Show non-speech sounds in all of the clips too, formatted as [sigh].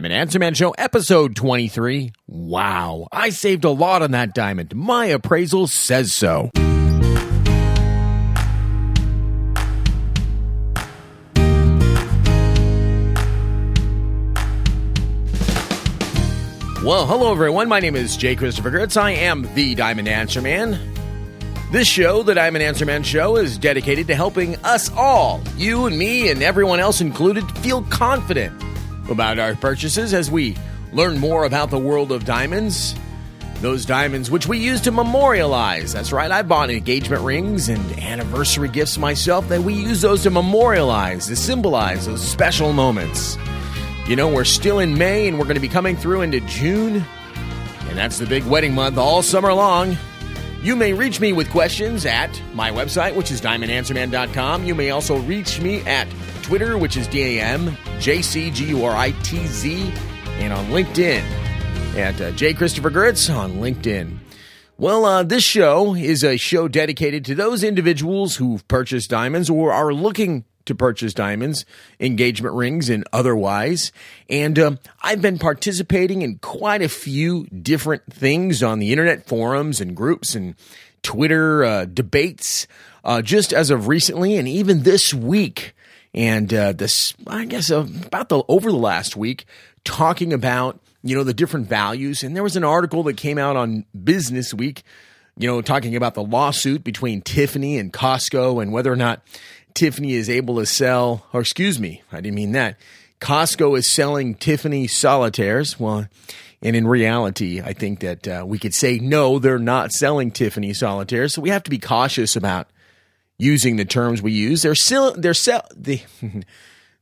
Diamond Answer Man Show, episode 23. Wow, I saved a lot on that diamond. My appraisal says so. Well, hello everyone. My name is Jay Christopher Guritz. I am the Diamond Answer Man. This show, the Diamond Answer Man Show, is dedicated to helping us all, you and me and everyone else included, feel confident about our purchases as we learn more about the world of diamonds. Those diamonds which we use to memorialize. That's right, I bought engagement rings and anniversary gifts myself that we use those to memorialize, to symbolize those special moments. You know, we're still in May and we're going to be coming through into June, and that's the big wedding month all summer long. You may reach me with questions at my website, which is diamondanswerman.com. You may also reach me at Twitter, which is D A M J C G U R I T Z, and on LinkedIn at uh, J. Christopher Guritz on LinkedIn. Well, uh, this show is a show dedicated to those individuals who've purchased diamonds or are looking to purchase diamonds, engagement rings, and otherwise. And um, I've been participating in quite a few different things on the internet forums and groups and Twitter uh, debates uh, just as of recently and even this week. And uh, this, I guess, uh, about the over the last week, talking about you know the different values. And there was an article that came out on Business Week you know, talking about the lawsuit between Tiffany and Costco and whether or not Tiffany is able to sell, or excuse me, I didn't mean that. Costco is selling Tiffany solitaires. Well, and in reality, I think that uh, we could say no, they're not selling Tiffany solitaires. So we have to be cautious about using the terms we use. They're still they're sell the [laughs]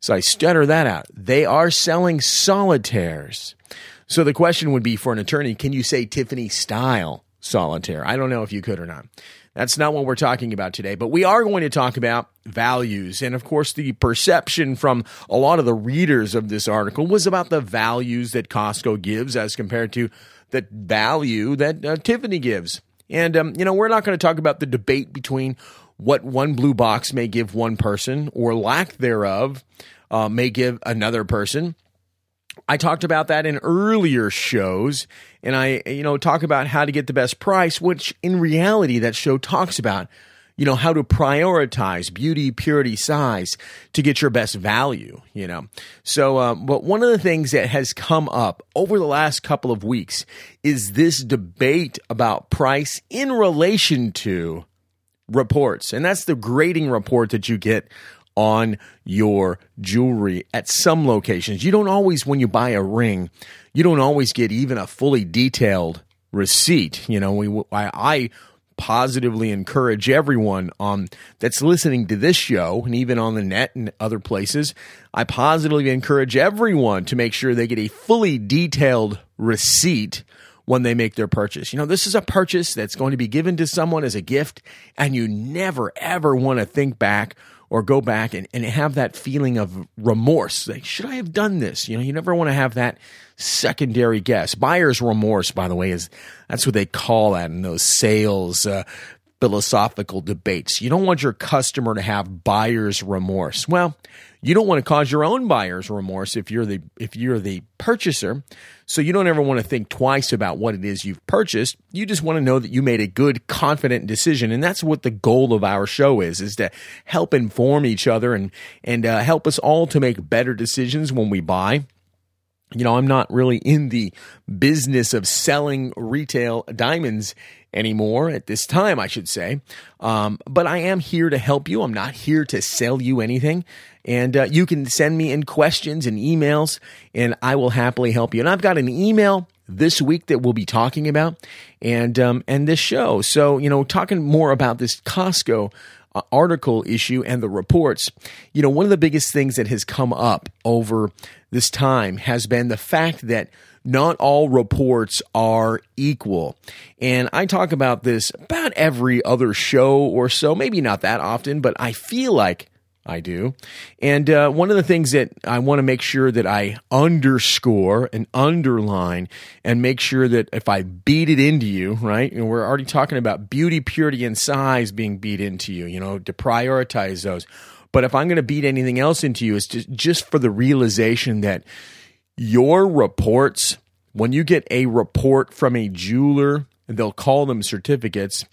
so I stutter that out. They are selling solitaires. So the question would be for an attorney, can you say Tiffany style solitaire? I don't know if you could or not. That's not what we're talking about today, but we are going to talk about values. And of course, the perception from a lot of the readers of this article was about the values that Costco gives as compared to the value that uh, Tiffany gives. And, um, you know, we're not going to talk about the debate between what one blue box may give one person or lack thereof uh, may give another person. I talked about that in earlier shows, and I, you know, talk about how to get the best price, which in reality, that show talks about, you know, how to prioritize beauty, purity, size to get your best value, you know. So, um, but one of the things that has come up over the last couple of weeks is this debate about price in relation to reports. And that's the grading report that you get on your jewelry at some locations. You don't always, when you buy a ring, you don't always get even a fully detailed receipt. You know, we, I, I positively encourage everyone um, that's listening to this show and even on the net and other places. I positively encourage everyone to make sure they get a fully detailed receipt when they make their purchase. You know, this is a purchase that's going to be given to someone as a gift, and you never, ever want to think back or go back and, and have that feeling of remorse. Like, should I have done this? You know, you never want to have that secondary guess. Buyer's remorse, by the way, is that's what they call that in those sales uh, philosophical debates. You don't want your customer to have buyer's remorse. Well, you don't want to cause your own buyer's remorse if you're the if you're the purchaser. So you don't ever want to think twice about what it is you've purchased. You just want to know that you made a good, confident decision, and that's what the goal of our show is: is to help inform each other and and uh, help us all to make better decisions when we buy you know, I'm not really in the business of selling retail diamonds anymore at this time, I should say. Um, but I am here to help you. I'm not here to sell you anything. And uh, you can send me in questions and emails, and I will happily help you. And I've got an email this week that we'll be talking about, and um, and this show. So you know, talking more about this Costco uh, article issue and the reports. You know, one of the biggest things that has come up over this time has been the fact that not all reports are equal. And I talk about this about every other show or so, maybe not that often, but I feel like I do. And uh, one of the things that I want to make sure that I underscore and underline and make sure that if I beat it into you, right? And we're already talking about beauty, purity, and size being beat into you, you know, to prioritize those. But if I'm going to beat anything else into you, it's just, just for the realization that Your reports, when you get a report from a jeweler, they'll call them certificates,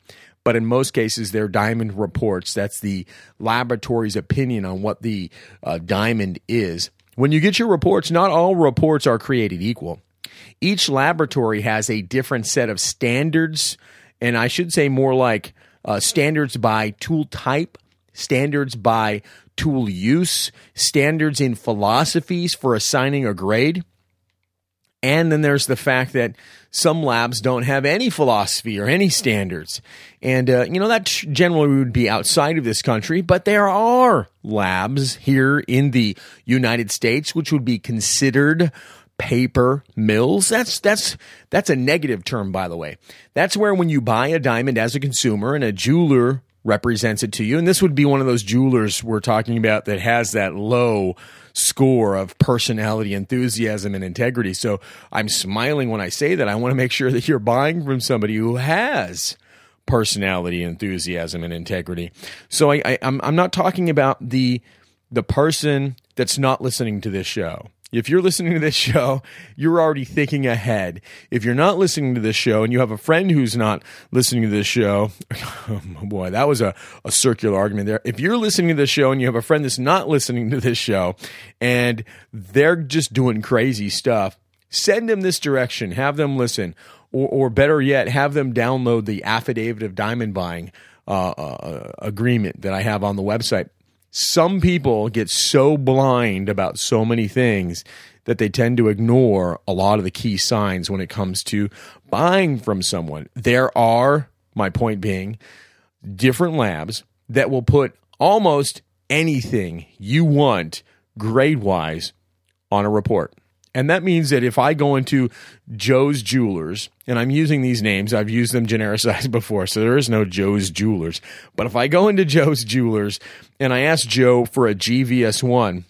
but in most cases, they're diamond reports. That's the laboratory's opinion on what the uh, diamond is. When you get your reports, not all reports are created equal. Each laboratory has a different set of standards, and I should say more like uh, standards by tool type, standards by tool use, standards in philosophies for assigning a grade. And then there's the fact that some labs don't have any philosophy or any standards. And, uh, you know, that generally would be outside of this country, but there are labs here in the United States which would be considered paper mills. That's that's that's a negative term, by the way. That's where when you buy a diamond as a consumer and a jeweler represents it to you, and this would be one of those jewelers we're talking about that has that low score of personality, enthusiasm, and integrity. So I'm smiling when I say that. I want to make sure that you're buying from somebody who has personality, enthusiasm, and integrity. So I, I, I'm I'm not talking about the the person that's not listening to this show. If you're listening to this show, you're already thinking ahead. If you're not listening to this show and you have a friend who's not listening to this show, [laughs] oh boy, that was a, a circular argument there. If you're listening to this show and you have a friend that's not listening to this show and they're just doing crazy stuff, send them this direction, have them listen, or, or better yet, have them download the affidavit of diamond buying uh, uh, agreement that I have on the website some people get so blind about so many things that they tend to ignore a lot of the key signs when it comes to buying from someone. There are, my point being, different labs that will put almost anything you want grade wise on a report. And that means that if I go into Joe's Jewelers, and I'm using these names, I've used them genericized [laughs] before, so there is no Joe's Jewelers. But if I go into Joe's Jewelers and I ask Joe for a GVS1,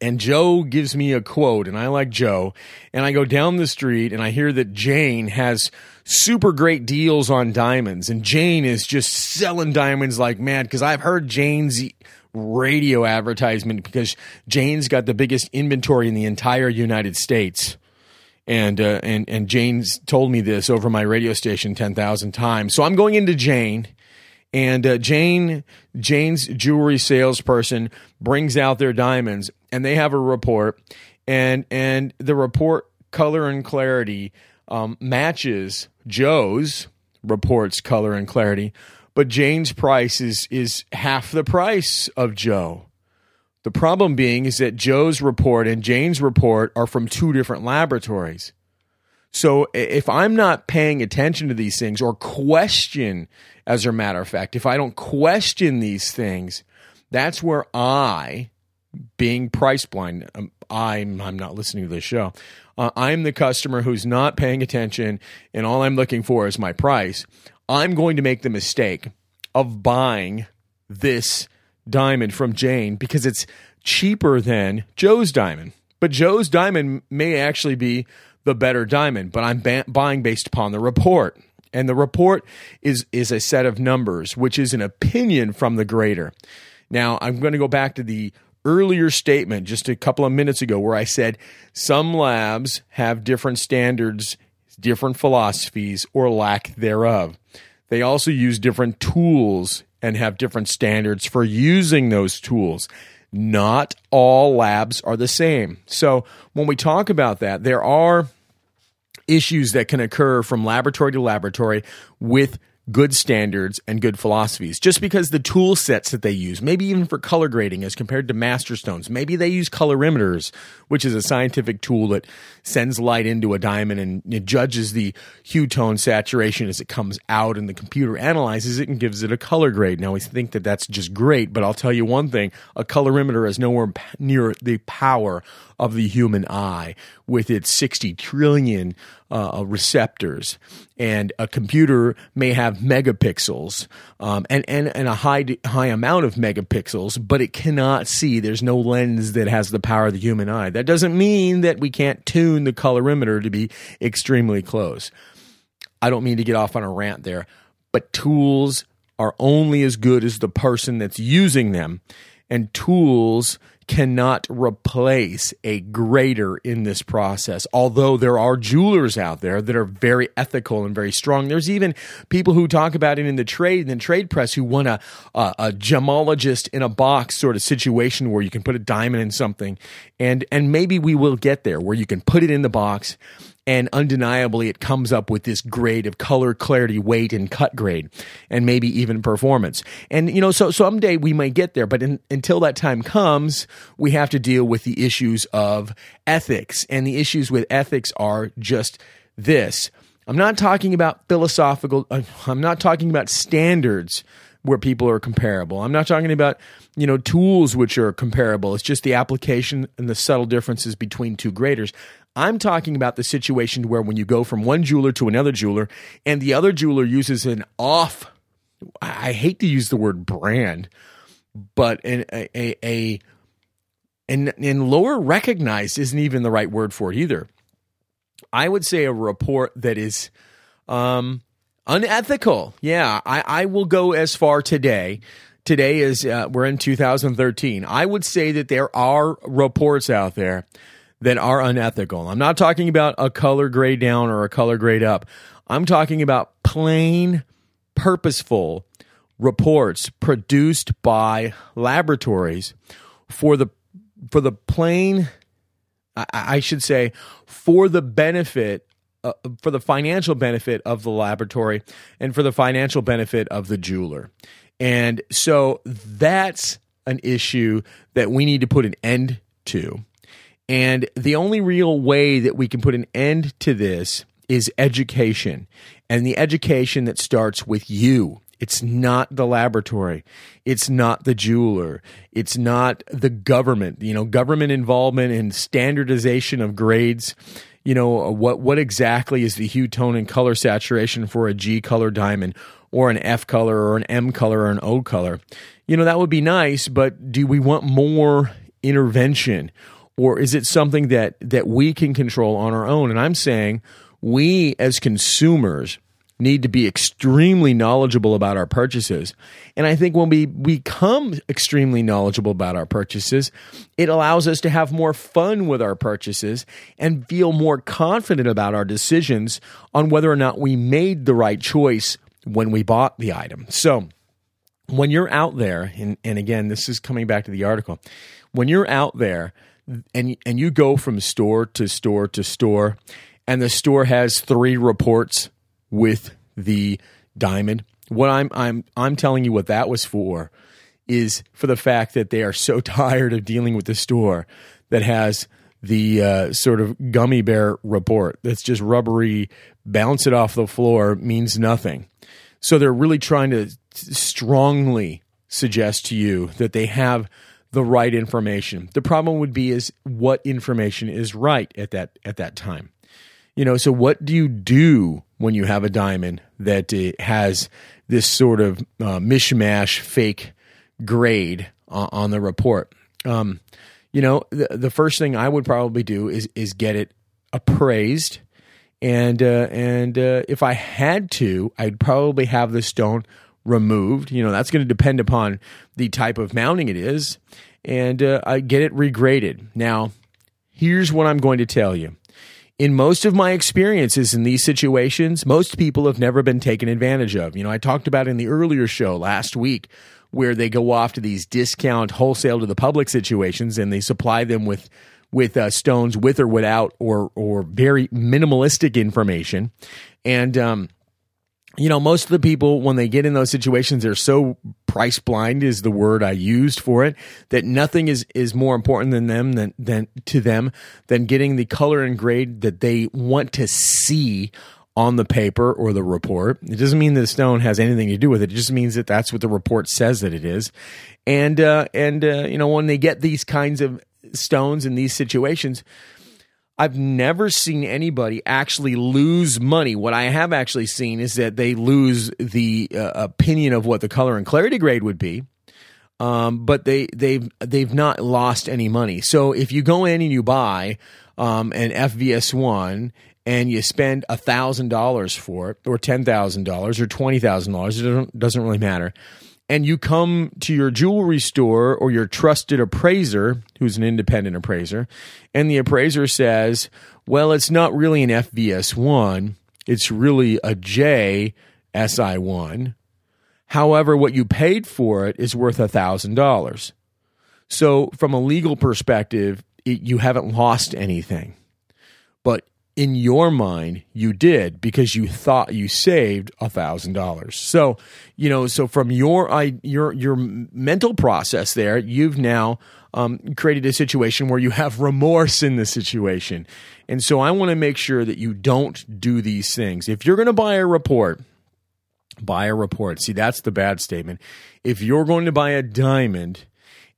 and Joe gives me a quote, and I like Joe, and I go down the street and I hear that Jane has super great deals on diamonds, and Jane is just selling diamonds like mad because I've heard Jane's radio advertisement because Jane's got the biggest inventory in the entire United States. And uh, and and Jane's told me this over my radio station ten thousand times. So I'm going into Jane, and uh, Jane Jane's jewelry salesperson brings out their diamonds, and they have a report, and and the report color and clarity um, matches Joe's reports color and clarity but Jane's price is is half the price of Joe. The problem being is that Joe's report and Jane's report are from two different laboratories. So if I'm not paying attention to these things or question, as a matter of fact, if I don't question these things, that's where I, being price blind, um, I'm I'm not listening to this show. Uh, I'm the customer who's not paying attention, and all I'm looking for is my price. I'm going to make the mistake of buying this diamond from Jane because it's cheaper than Joe's diamond. But Joe's diamond may actually be the better diamond, but I'm ba- buying based upon the report. And the report is is a set of numbers, which is an opinion from the grader. Now, I'm going to go back to the earlier statement just a couple of minutes ago where I said some labs have different standards, different philosophies, or lack thereof. They also use different tools and have different standards for using those tools. Not all labs are the same. So when we talk about that, there are issues that can occur from laboratory to laboratory with good standards and good philosophies. Just because the tool sets that they use, maybe even for color grading as compared to masterstones, maybe they use colorimeters, which is a scientific tool that sends light into a diamond and it judges the hue tone saturation as it comes out and the computer analyzes it and gives it a color grade. Now we think that that's just great, but I'll tell you one thing, a colorimeter is nowhere near the power of the human eye with its 60 trillion uh, uh, receptors. And a computer may have megapixels um, and, and, and a high, high amount of megapixels, but it cannot see. There's no lens that has the power of the human eye. That doesn't mean that we can't tune the colorimeter to be extremely close. I don't mean to get off on a rant there, but tools are only as good as the person that's using them and tools cannot replace a grader in this process. Although there are jewelers out there that are very ethical and very strong. There's even people who talk about it in the trade and the trade press who want a, a, a gemologist in a box sort of situation where you can put a diamond in something. And, and maybe we will get there where you can put it in the box and undeniably it comes up with this grade of color clarity weight and cut grade and maybe even performance. And you know so someday we may get there but in, until that time comes we have to deal with the issues of ethics. And the issues with ethics are just this. I'm not talking about philosophical uh, i'm not talking about standards where people are comparable. I'm not talking about, you know, tools which are comparable. It's just the application and the subtle differences between two graders. I'm talking about the situation where when you go from one jeweler to another jeweler and the other jeweler uses an off, I hate to use the word brand, but an, a, a, a and, and lower recognized isn't even the right word for it either. I would say a report that is um, unethical. Yeah, I, I will go as far today. Today is uh, we're in 2013. I would say that there are reports out there that are unethical. I'm not talking about a color grade down or a color grade up. I'm talking about plain, purposeful reports produced by laboratories for the for the plain I, I should say for the benefit uh, for the financial benefit of the laboratory and for the financial benefit of the jeweler. And so that's an issue that we need to put an end to. And the only real way that we can put an end to this is education and the education that starts with you. It's not the laboratory. It's not the jeweler. It's not the government. You know, government involvement in standardization of grades. You know, what what exactly is the hue, tone, and color saturation for a G color diamond or an F color or an M color or an O color? You know, that would be nice, but do we want more intervention? or is it something that that we can control on our own and i'm saying we as consumers need to be extremely knowledgeable about our purchases. And i think when we become extremely knowledgeable about our purchases it allows us to have more fun with our purchases and feel more confident about our decisions on whether or not we made the right choice when we bought the item. So when you're out there and, and again this is coming back to the article when you're out there and and you go from store to store to store and the store has three reports with the diamond what i'm i'm i'm telling you what that was for is for the fact that they are so [laughs] tired of dealing with the store that has the uh, sort of gummy bear report that's just rubbery bounce it off the floor means nothing so they're really trying to strongly suggest to you that they have the right information. The problem would be is what information is right at that at that time. You know, so what do you do when you have a diamond that has this sort of uh, mishmash fake grade uh, on the report? Um, you know, the, the first thing I would probably do is is get it appraised, and uh, and uh, if I had to, I'd probably have the stone removed. You know, that's going to depend upon the type of mounting it is, and uh, I get it regraded. Now, here's what I'm going to tell you. In most of my experiences in these situations, most people have never been taken advantage of. You know, I talked about in the earlier show last week where they go off to these discount wholesale to the public situations and they supply them with with uh, stones with or without or or very minimalistic information and um, you know, most of the people, when they get in those situations, they're so price blind is the word I used for it, that nothing is, is more important than them than, than to them than getting the color and grade that they want to see on the paper or the report. It doesn't mean that the stone has anything to do with it. It just means that that's what the report says that it is. And, uh, and, uh, you know, when they get these kinds of stones in these situations, I've never seen anybody actually lose money. What I have actually seen is that they lose the uh, opinion of what the color and clarity grade would be. Um, but they they've they've not lost any money. So if you go in and you buy um, an FVS one and you spend thousand dollars for it, or ten thousand dollars, or twenty thousand dollars, it doesn't, doesn't really matter and you come to your jewelry store or your trusted appraiser, who's an independent appraiser, and the appraiser says, well, it's not really an FVS1, it's really a JSI1. However, what you paid for it is worth $1,000. So, from a legal perspective, it, you haven't lost anything. But in your mind you did because you thought you saved a thousand dollars. So you know so from your i your your mental process there you've now um, created a situation where you have remorse in the situation. And so i want to make sure that you don't do these things. If you're going to buy a report buy a report. See that's the bad statement. If you're going to buy a diamond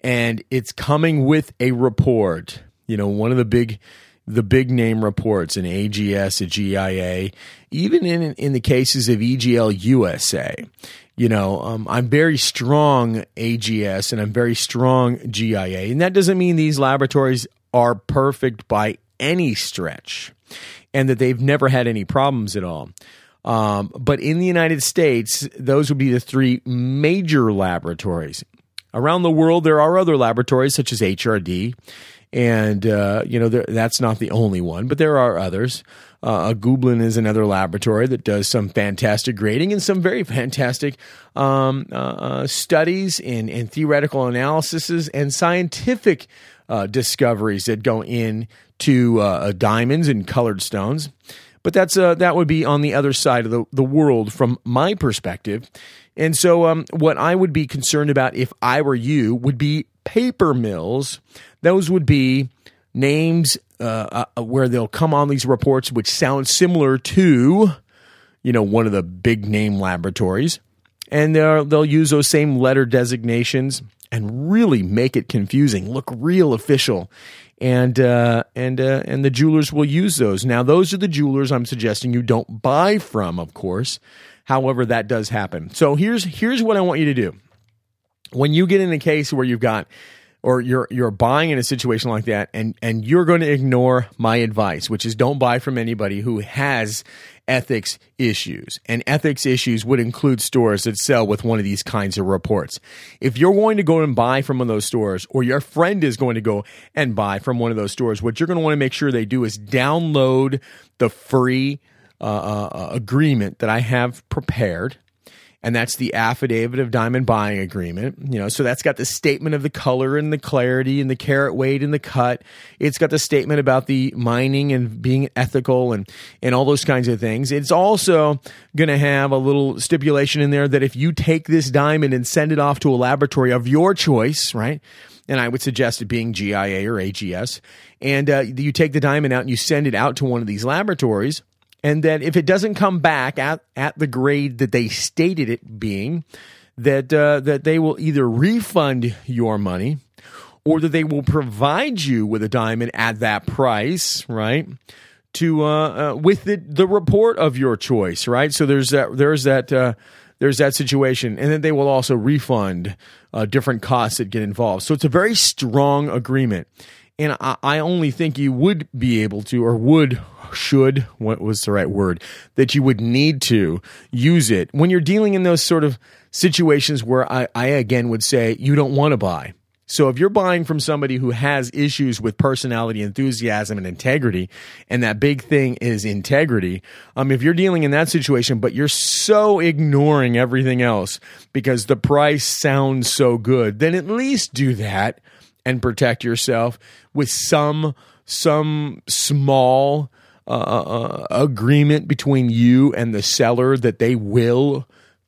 and it's coming with a report you know one of the big the big name reports, an AGS, a GIA, even in in the cases of EGL USA. You know, um, I'm very strong AGS and I'm very strong GIA, and that doesn't mean these laboratories are perfect by any stretch, and that they've never had any problems at all. Um, but in the United States, those would be the three major laboratories. Around the world, there are other laboratories such as HRD and uh, you know that's not the only one, but there are others. Uh, Gübelin is another laboratory that does some fantastic grading and some very fantastic um, uh, uh studies and, and, theoretical analyses and scientific uh, discoveries that go into uh, diamonds and colored stones. But that's that would be on the other side of the, the world from my perspective. And so, um, what I would be concerned about if I were you would be paper mills. Those would be names uh, uh, where they'll come on these reports which sound similar to, you know, one of the big name laboratories, and they'll they'll use those same letter designations and really make it confusing, look real official. And uh, and uh, and the jewelers will use those. Now, those are the jewelers I'm suggesting you don't buy from, of course. However, that does happen. So here's here's what I want you to do. When you get in a case where you've got or you're you're buying in a situation like that and and you're going to ignore my advice which is don't buy from anybody who has ethics issues and ethics issues would include stores that sell with one of these kinds of reports if you're going to go and buy from one of those stores or your friend is going to go and buy from one of those stores what you're going to want to make sure they do is download the free uh, uh, uh, agreement that I have prepared. And that's the affidavit of diamond buying agreement. You know, so that's got the statement of the color and the clarity and the carat weight and the cut. It's got the statement about the mining and being ethical and, and all those kinds of things. It's also going to have a little stipulation in there that if you take this diamond and send it off to a laboratory of your choice, right? and I would suggest it being GIA or AGS. And uh, you take the diamond out and you send it out to one of these laboratories and that if it doesn't come back at, at the grade that they stated it being, that uh, that they will either refund your money or that they will provide you with a diamond at that price, right? To uh, uh, with the, the report of your choice, right? So there's that there's that uh, there's that situation, and then they will also refund uh, different costs that get involved. So it's a very strong agreement, and I, I only think you would be able to or would should, what was the right word, that you would need to use it when you're dealing in those sort of situations where I, I again would say you don't want to buy. So if you're buying from somebody who has issues with personality, enthusiasm, and integrity, and that big thing is integrity, um, if you're dealing in that situation, but you're so ignoring everything else because the price sounds so good, then at least do that and protect yourself with some some small uh, uh, agreement between you and the seller that they will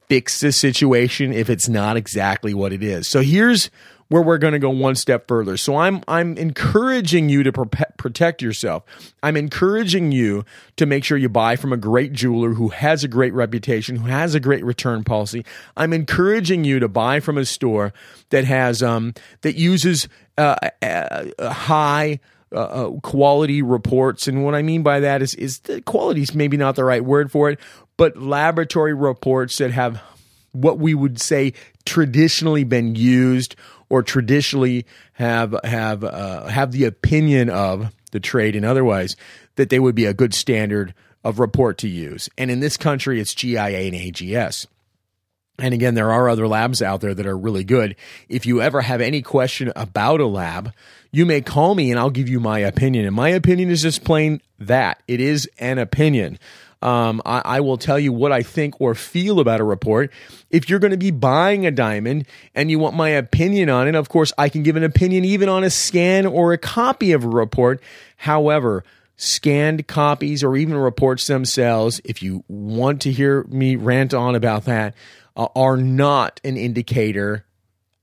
fix the situation if it's not exactly what it is. So here's where we're going to go one step further. So I'm I'm encouraging you to protect yourself. I'm encouraging you to make sure you buy from a great jeweler who has a great reputation, who has a great return policy. I'm encouraging you to buy from a store that has um that uses uh, a, a high uh, uh, quality reports. And what I mean by that is, is the quality is maybe not the right word for it, but laboratory reports that have what we would say traditionally been used or traditionally have have uh, have the opinion of the trade and otherwise that they would be a good standard of report to use. And in this country, it's GIA and AGS. And again, there are other labs out there that are really good. If you ever have any question about a lab, you may call me and I'll give you my opinion. And my opinion is just plain that it is an opinion. Um, I, I, will tell you what I think or feel about a report. If you're going to be buying a diamond and you want my opinion on it, of course, I can give an opinion even on a scan or a copy of a report. However, scanned copies or even reports themselves, if you want to hear me rant on about that, uh, are not an indicator,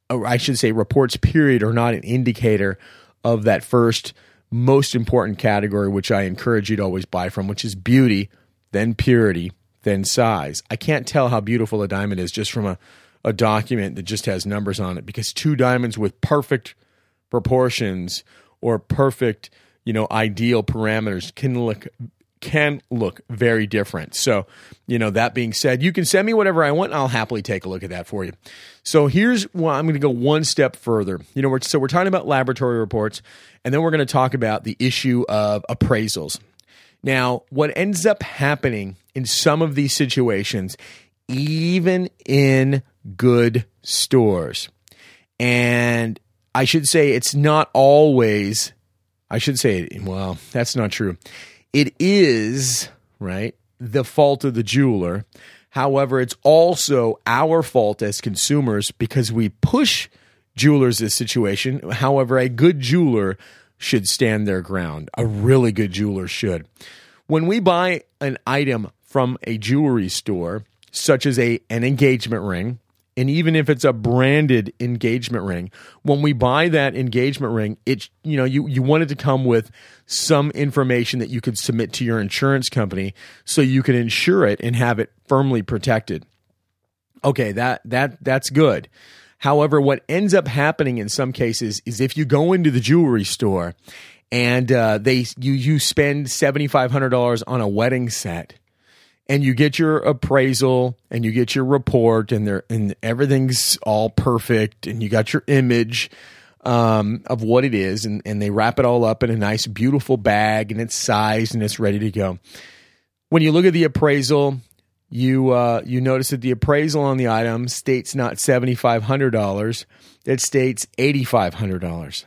or I should say, reports, period, are not an indicator of that first most important category, which I encourage you to always buy from, which is beauty, then purity, then size. I can't tell how beautiful a diamond is just from a, a document that just has numbers on it because two diamonds with perfect proportions or perfect, you know, ideal parameters can look can look very different. So, you know, that being said, you can send me whatever I want and I'll happily take a look at that for you. So, here's well, I'm going to go one step further. You know, we're, so we're talking about laboratory reports and then we're going to talk about the issue of appraisals. Now, what ends up happening in some of these situations, even in good stores, and I should say it's not always, I should say, well, that's not true it is, right, the fault of the jeweler. However, it's also our fault as consumers because we push jewelers this situation. However, a good jeweler should stand their ground. A really good jeweler should. When we buy an item from a jewelry store, such as a an engagement ring, and even if it's a branded engagement ring when we buy that engagement ring it you know you you want it to come with some information that you could submit to your insurance company so you can insure it and have it firmly protected. Okay that that that's good. However what ends up happening in some cases is if you go into the jewelry store and uh, they you you spend $7500 on a wedding set and you get your appraisal and you get your report and there and everything's all perfect and you got your image um, of what it is. And, and they wrap it all up in a nice beautiful bag and it's sized and it's ready to go. When you look at the appraisal you uh, you notice that the appraisal on the item states not $7500 it states $8500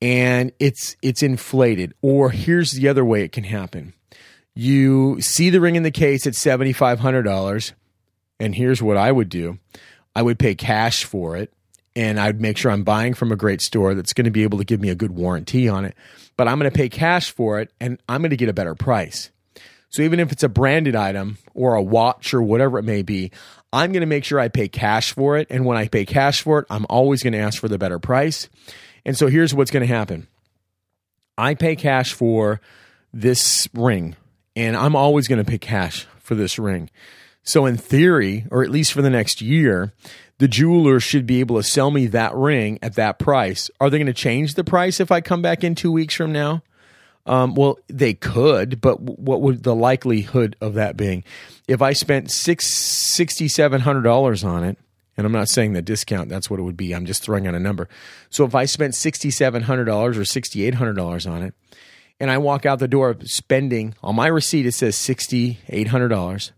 and it's it's inflated. Or here's the other way it can happen you see the ring in the case at $7,500. And here's what I would do I would pay cash for it. And I'd make sure I'm buying from a great store that's going to be able to give me a good warranty on it. But I'm going to pay cash for it and I'm going to get a better price. So even if it's a branded item or a watch or whatever it may be, I'm going to make sure I pay cash for it. And when I pay cash for it, I'm always going to ask for the better price. And so here's what's going to happen I pay cash for this ring and I'm always going to pay cash for this ring. So, in theory, or at least for the next year, the jeweler should be able to sell me that ring at that price. Are they going to change the price if I come back in two weeks from now? Um, well, they could, but what would the likelihood of that being? If I spent six sixty seven hundred dollars on it, and I'm not saying the discount, that's what it would be. I'm just throwing out a number. So if I spent sixty seven hundred dollars or sixty eight hundred dollars on it, and I walk out the door spending on my receipt, it says sixty eight hundred dollars.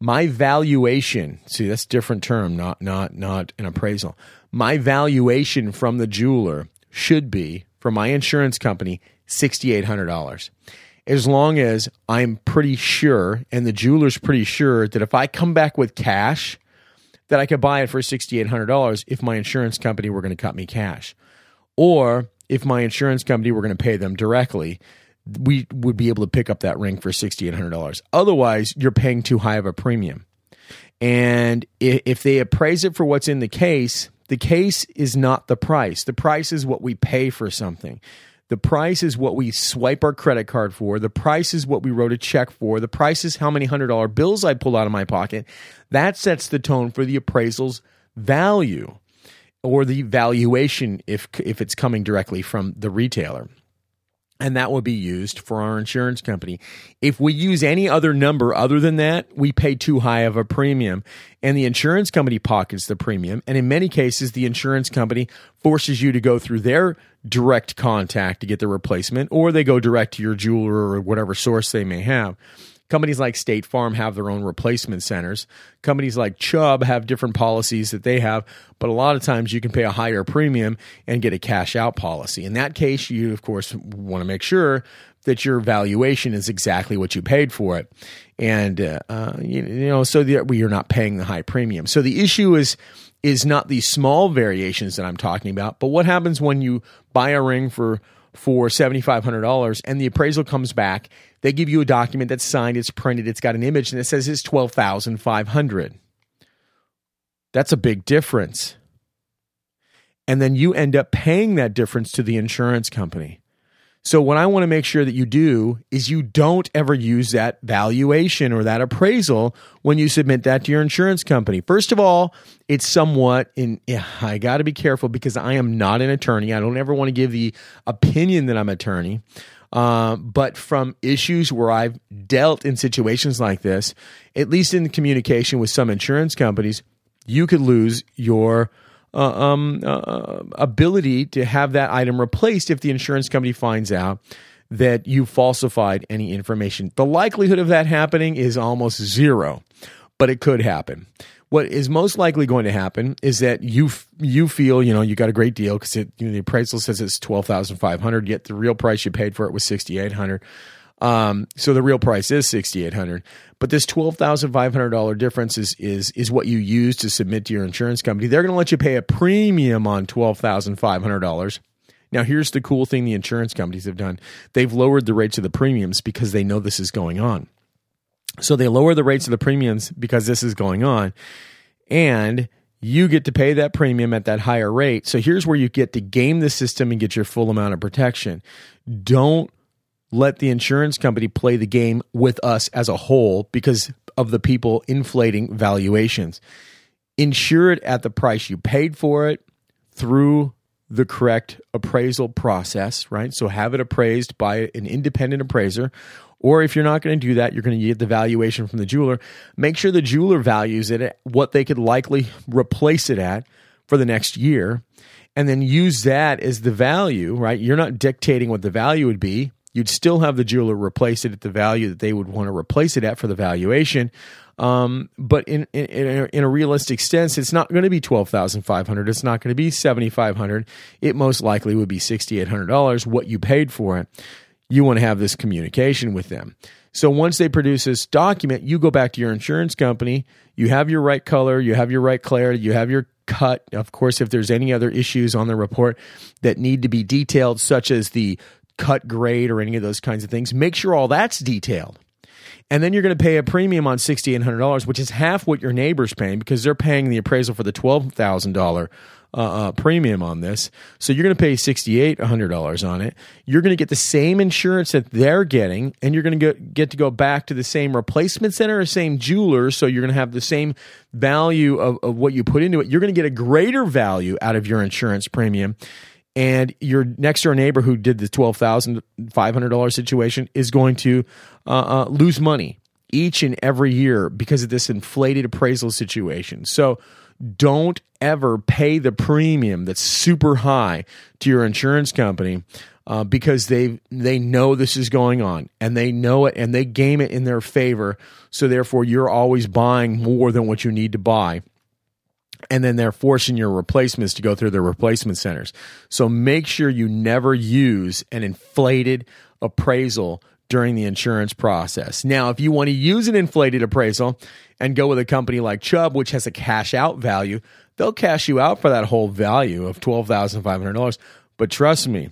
My valuation, see that's a different term, not not not an appraisal. My valuation from the jeweler should be for my insurance company sixty eight hundred dollars. As long as I'm pretty sure, and the jeweler's pretty sure that if I come back with cash, that I could buy it for sixty eight hundred dollars if my insurance company were going to cut me cash, or if my insurance company were going to pay them directly, we would be able to pick up that ring for $6,800. Otherwise, you're paying too high of a premium. And if they appraise it for what's in the case, the case is not the price. The price is what we pay for something. The price is what we swipe our credit card for. The price is what we wrote a check for. The price is how many hundred dollar bills I pull out of my pocket. That sets the tone for the appraisal's value or the valuation if if it's coming directly from the retailer and that will be used for our insurance company. If we use any other number other than that, we pay too high of a premium, and the insurance company pockets the premium. And in many cases, the insurance company forces you to go through their direct contact to get the replacement, or they go direct to your jeweler or whatever source they may have. Companies like State Farm have their own replacement centers. Companies like Chubb have different policies that they have, but a lot of times you can pay a higher premium and get a cash out policy. In that case, you, of course, want to make sure that your valuation is exactly what you paid for it. And, uh, uh, you, you, know, so that you're not paying the high premium. So the issue is, is not the small variations that I'm talking about, but what happens when you buy a ring for for $7,500 and the appraisal comes back. They give you a document that's signed, it's printed, it's got an image, and it says it's 12500 That's a big difference. And then you end up paying that difference to the insurance company. So, what I want to make sure that you do is you don't ever use that valuation or that appraisal when you submit that to your insurance company. First of all, it's somewhat in, I got to be careful because I am not an attorney. I don't ever want to give the opinion that I'm attorney. Uh, but from issues where I've dealt in situations like this, at least in communication with some insurance companies, you could lose your uh, um, uh, ability to have that item replaced if the insurance company finds out that you falsified any information. The likelihood of that happening is almost zero, but it could happen. What is most likely going to happen is that you f- you feel you know you got a great deal because you know, the appraisal says it's twelve thousand five hundred, yet the real price you paid for it was sixty eight hundred. Um, so the real price is sixty eight hundred, but this twelve thousand five hundred dollar difference is is is what you use to submit to your insurance company. They're going to let you pay a premium on twelve thousand five hundred dollars. Now, here's the cool thing the insurance companies have done: they've lowered the rates of the premiums because they know this is going on. So they lower the rates of the premiums because this is going on, and you get to pay that premium at that higher rate. So here's where you get to game the system and get your full amount of protection. Don't let the insurance company play the game with us as a whole because of the people inflating valuations. Insure it at the price you paid for it through the correct appraisal process, right? So have it appraised by an independent appraiser. Or if you're not going to do that, you're going to get the valuation from the jeweler. Make sure the jeweler values it at what they could likely replace it at for the next year. And then use that as the value, right? You're not dictating what the value would be You'd still have the jeweler replace it at the value that they would want to replace it at for the valuation. Um, but in, in, in, a, in a realistic sense, it's not going to be twelve thousand five hundred. It's not going to be seventy five hundred. It most likely would be sixty eight hundred dollars. What you paid for it. You want to have this communication with them. So once they produce this document, you go back to your insurance company. You have your right color. You have your right clarity. You have your cut. Of course, if there's any other issues on the report that need to be detailed, such as the cut grade or any of those kinds of things. Make sure all that's detailed. And then you're going to pay a premium on $6,800, which is half what your neighbor's paying because they're paying the appraisal for the $12,000 uh, uh, premium on this. So you're going to pay $6,800 on it. You're going to get the same insurance that they're getting, and you're going to get, to go back to the same replacement center or same jeweler. So you're going to have the same value of, of what you put into it. You're going to get a greater value out of your insurance premium and your next door neighbor who did the twelve thousand five hundred dollars situation is going to uh, uh, lose money each and every year because of this inflated appraisal situation. So don't ever pay the premium that's super high to your insurance company uh, because they they know this is going on and they know it and they game it in their favor. So therefore, you're always buying more than what you need to buy and then they're forcing your replacements to go through their replacement centers. So make sure you never use an inflated appraisal during the insurance process. Now, if you want to use an inflated appraisal and go with a company like Chubb, which has a cash out value, they'll cash you out for that whole value of $12,500. But trust me,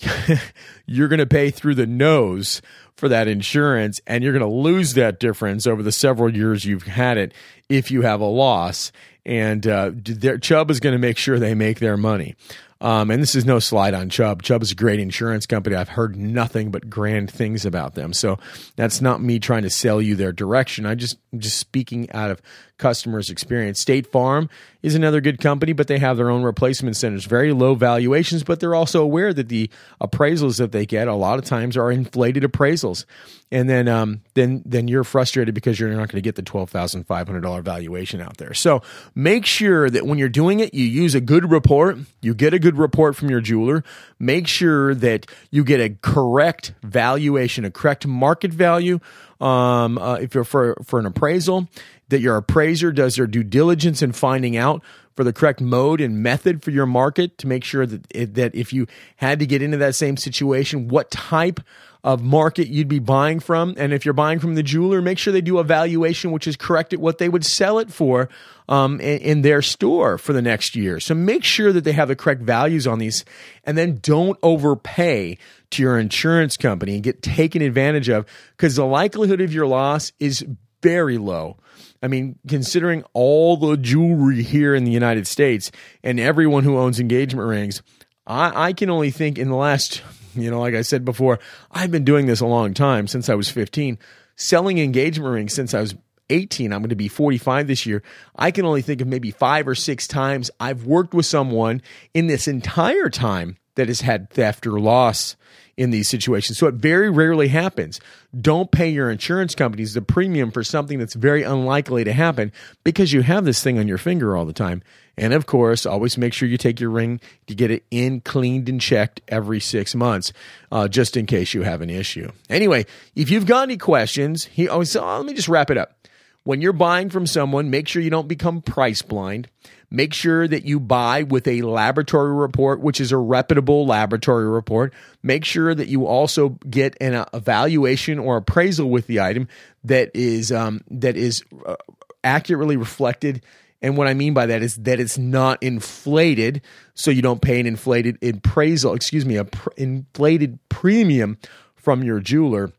[laughs] you're going to pay through the nose for that insurance and you're going to lose that difference over the several years you've had it if you have a loss and uh, their, Chubb is going to make sure they make their money. Um, and this is no slide on Chubb. Chubb is a great insurance company. I've heard nothing but grand things about them. So that's not me trying to sell you their direction. I just I'm just speaking out of customers' experience. State Farm is another good company, but they have their own replacement centers. Very low valuations, but they're also aware that the appraisals that they get a lot of times are inflated appraisals, and then um, then then you're frustrated because you're not going to get the twelve thousand five hundred dollar valuation out there. So make sure that when you're doing it, you use a good report. You get a good report from your jeweler. Make sure that you get a correct valuation, a correct market value. Um, uh, if you're for, for an appraisal, that your appraiser does their due diligence in finding out for the correct mode and method for your market to make sure that that if you had to get into that same situation, what type of market you'd be buying from, and if you're buying from the jeweler, make sure they do a valuation which is correct at what they would sell it for um, in, in their store for the next year. So make sure that they have the correct values on these, and then don't overpay to your insurance company and get taken advantage of because the likelihood of your loss is very low. I mean, considering all the jewelry here in the United States and everyone who owns engagement rings, I, I, can only think in the last, you know, like I said before, I've been doing this a long time since I was 15, selling engagement rings since I was 18. I'm going to be 45 this year. I can only think of maybe five or six times I've worked with someone in this entire time that has had theft or loss in these situations. So it very rarely happens. Don't pay your insurance companies the premium for something that's very unlikely to happen because you have this thing on your finger all the time. And of course, always make sure you take your ring to get it in, cleaned, and checked every six months, uh, just in case you have an issue. Anyway, if you've got any questions, he always oh, let me just wrap it up. When you're buying from someone, make sure you don't become price blind. Make sure that you buy with a laboratory report, which is a reputable laboratory report. Make sure that you also get an uh, evaluation or appraisal with the item that is um, that is uh, accurately reflected. And what I mean by that is that it's not inflated, so you don't pay an inflated appraisal. Excuse me, a pr- inflated premium from your jeweler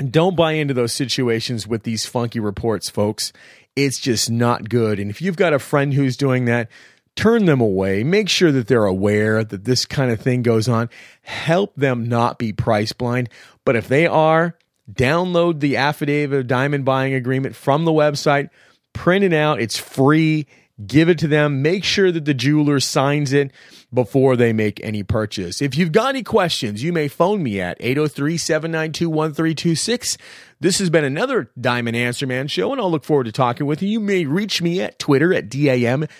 don't buy into those situations with these funky reports, folks. It's just not good. And if you've got a friend who's doing that, turn them away. Make sure that they're aware that this kind of thing goes on. Help them not be price blind. But if they are, download the affidavit of diamond buying agreement from the website, print it out. It's free give it to them. Make sure that the jeweler signs it before they make any purchase. If you've got any questions, you may phone me at 803 792 1326. This has been another Diamond Answer Man show, and I'll look forward to talking with you. You may reach me at Twitter at D-A-M-J-C-G-U-R-I-T-Z.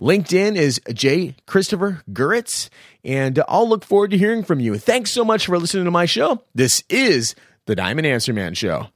LinkedIn is J. Christopher Guritz, and I'll look forward to hearing from you. Thanks so much for listening to my show. This is the Diamond Answer Man Show.